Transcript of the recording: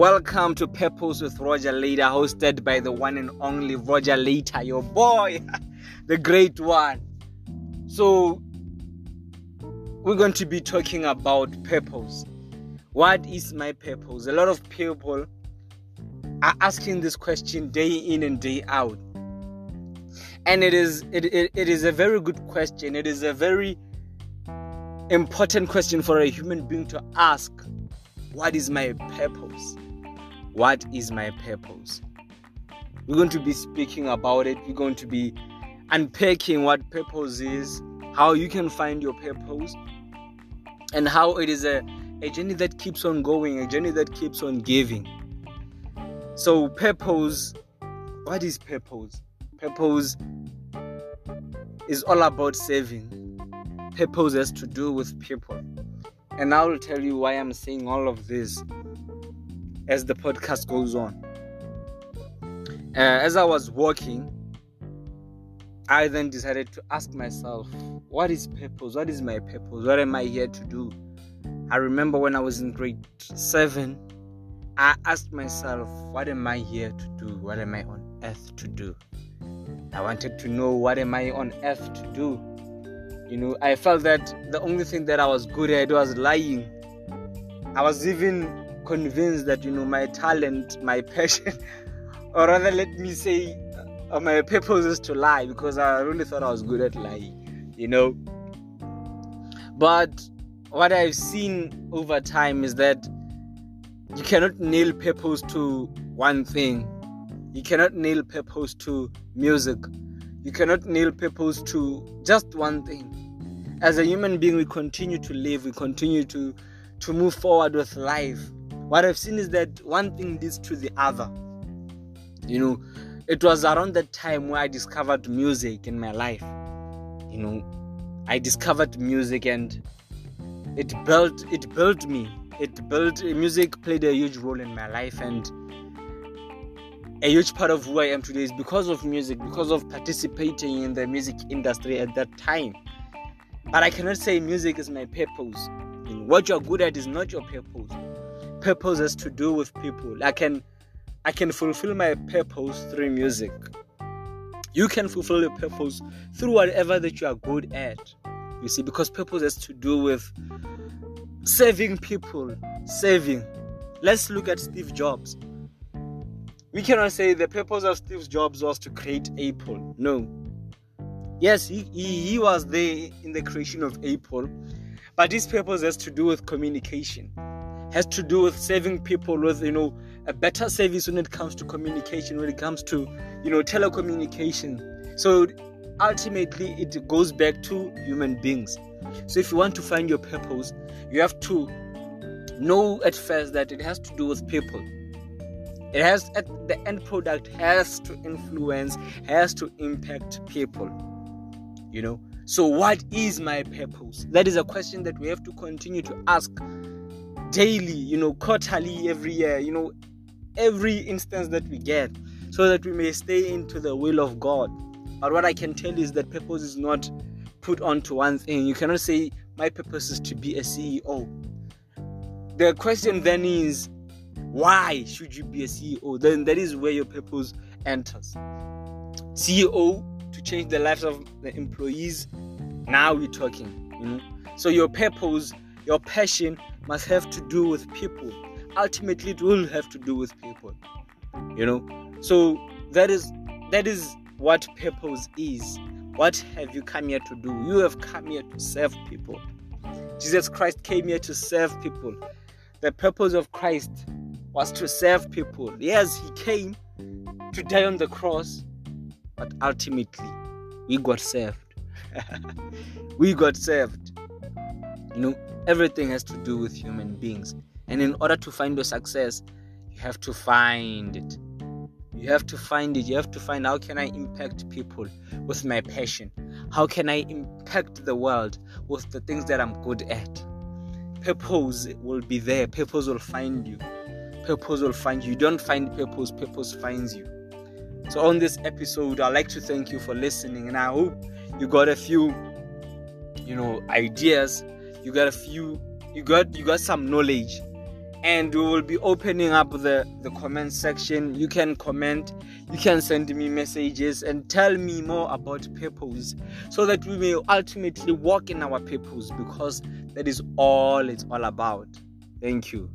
Welcome to Purpose with Roger Later, hosted by the one and only Roger Later, your boy, the great one. So, we're going to be talking about purpose. What is my purpose? A lot of people are asking this question day in and day out. And it is it, it, it is a very good question. It is a very important question for a human being to ask. What is my purpose? What is my purpose? We're going to be speaking about it. We're going to be unpacking what purpose is, how you can find your purpose, and how it is a, a journey that keeps on going, a journey that keeps on giving. So, purpose what is purpose? Purpose is all about saving. Purpose has to do with people. And I will tell you why I'm saying all of this as the podcast goes on. Uh, as I was walking, I then decided to ask myself, what is purpose? What is my purpose? What am I here to do? I remember when I was in grade 7, I asked myself, what am I here to do? What am I on earth to do? I wanted to know what am I on earth to do? You know, I felt that the only thing that I was good at was lying. I was even convinced that you know my talent, my passion, or rather, let me say, uh, my purpose is to lie because I really thought I was good at lying. You know, but what I've seen over time is that you cannot nail purpose to one thing. You cannot nail purpose to music. You cannot nail purpose to just one thing. As a human being, we continue to live, we continue to, to move forward with life. What I've seen is that one thing leads to the other. You know, it was around that time where I discovered music in my life. You know, I discovered music and it built it built me. It built music played a huge role in my life and a huge part of who I am today is because of music, because of participating in the music industry at that time. But I cannot say music is my purpose. You know, what you're good at is not your purpose. Purpose has to do with people. I can I can fulfill my purpose through music. You can fulfill your purpose through whatever that you are good at. You see, because purpose has to do with serving people, saving. Let's look at Steve Jobs we cannot say the purpose of Steve Jobs was to create Apple. No. Yes, he, he, he was there in the creation of Apple, but his purpose has to do with communication, has to do with serving people with you know a better service when it comes to communication, when it comes to you know telecommunication. So ultimately, it goes back to human beings. So if you want to find your purpose, you have to know at first that it has to do with people it has at the end product has to influence has to impact people you know so what is my purpose that is a question that we have to continue to ask daily you know quarterly every year you know every instance that we get so that we may stay into the will of god but what i can tell is that purpose is not put onto one thing you cannot say my purpose is to be a ceo the question then is why should you be a CEO? Then that is where your purpose enters. CEO to change the lives of the employees. Now we're talking, you know. So your purpose, your passion must have to do with people. Ultimately, it will have to do with people, you know. So that is that is what purpose is. What have you come here to do? You have come here to serve people. Jesus Christ came here to serve people. The purpose of Christ was to serve people. Yes, he came to die on the cross, but ultimately we got saved. we got served. You know, everything has to do with human beings. And in order to find your success, you have to find it. You have to find it. You have to find how can I impact people with my passion? How can I impact the world with the things that I'm good at? Purpose will be there. Purpose will find you purpose will find you. You don't find purpose, purpose finds you. So, on this episode, I'd like to thank you for listening, and I hope you got a few, you know, ideas. You got a few, you got you got some knowledge, and we will be opening up the the comment section. You can comment you can send me messages and tell me more about purpose so that we may ultimately walk in our purpose because that is all it's all about. Thank you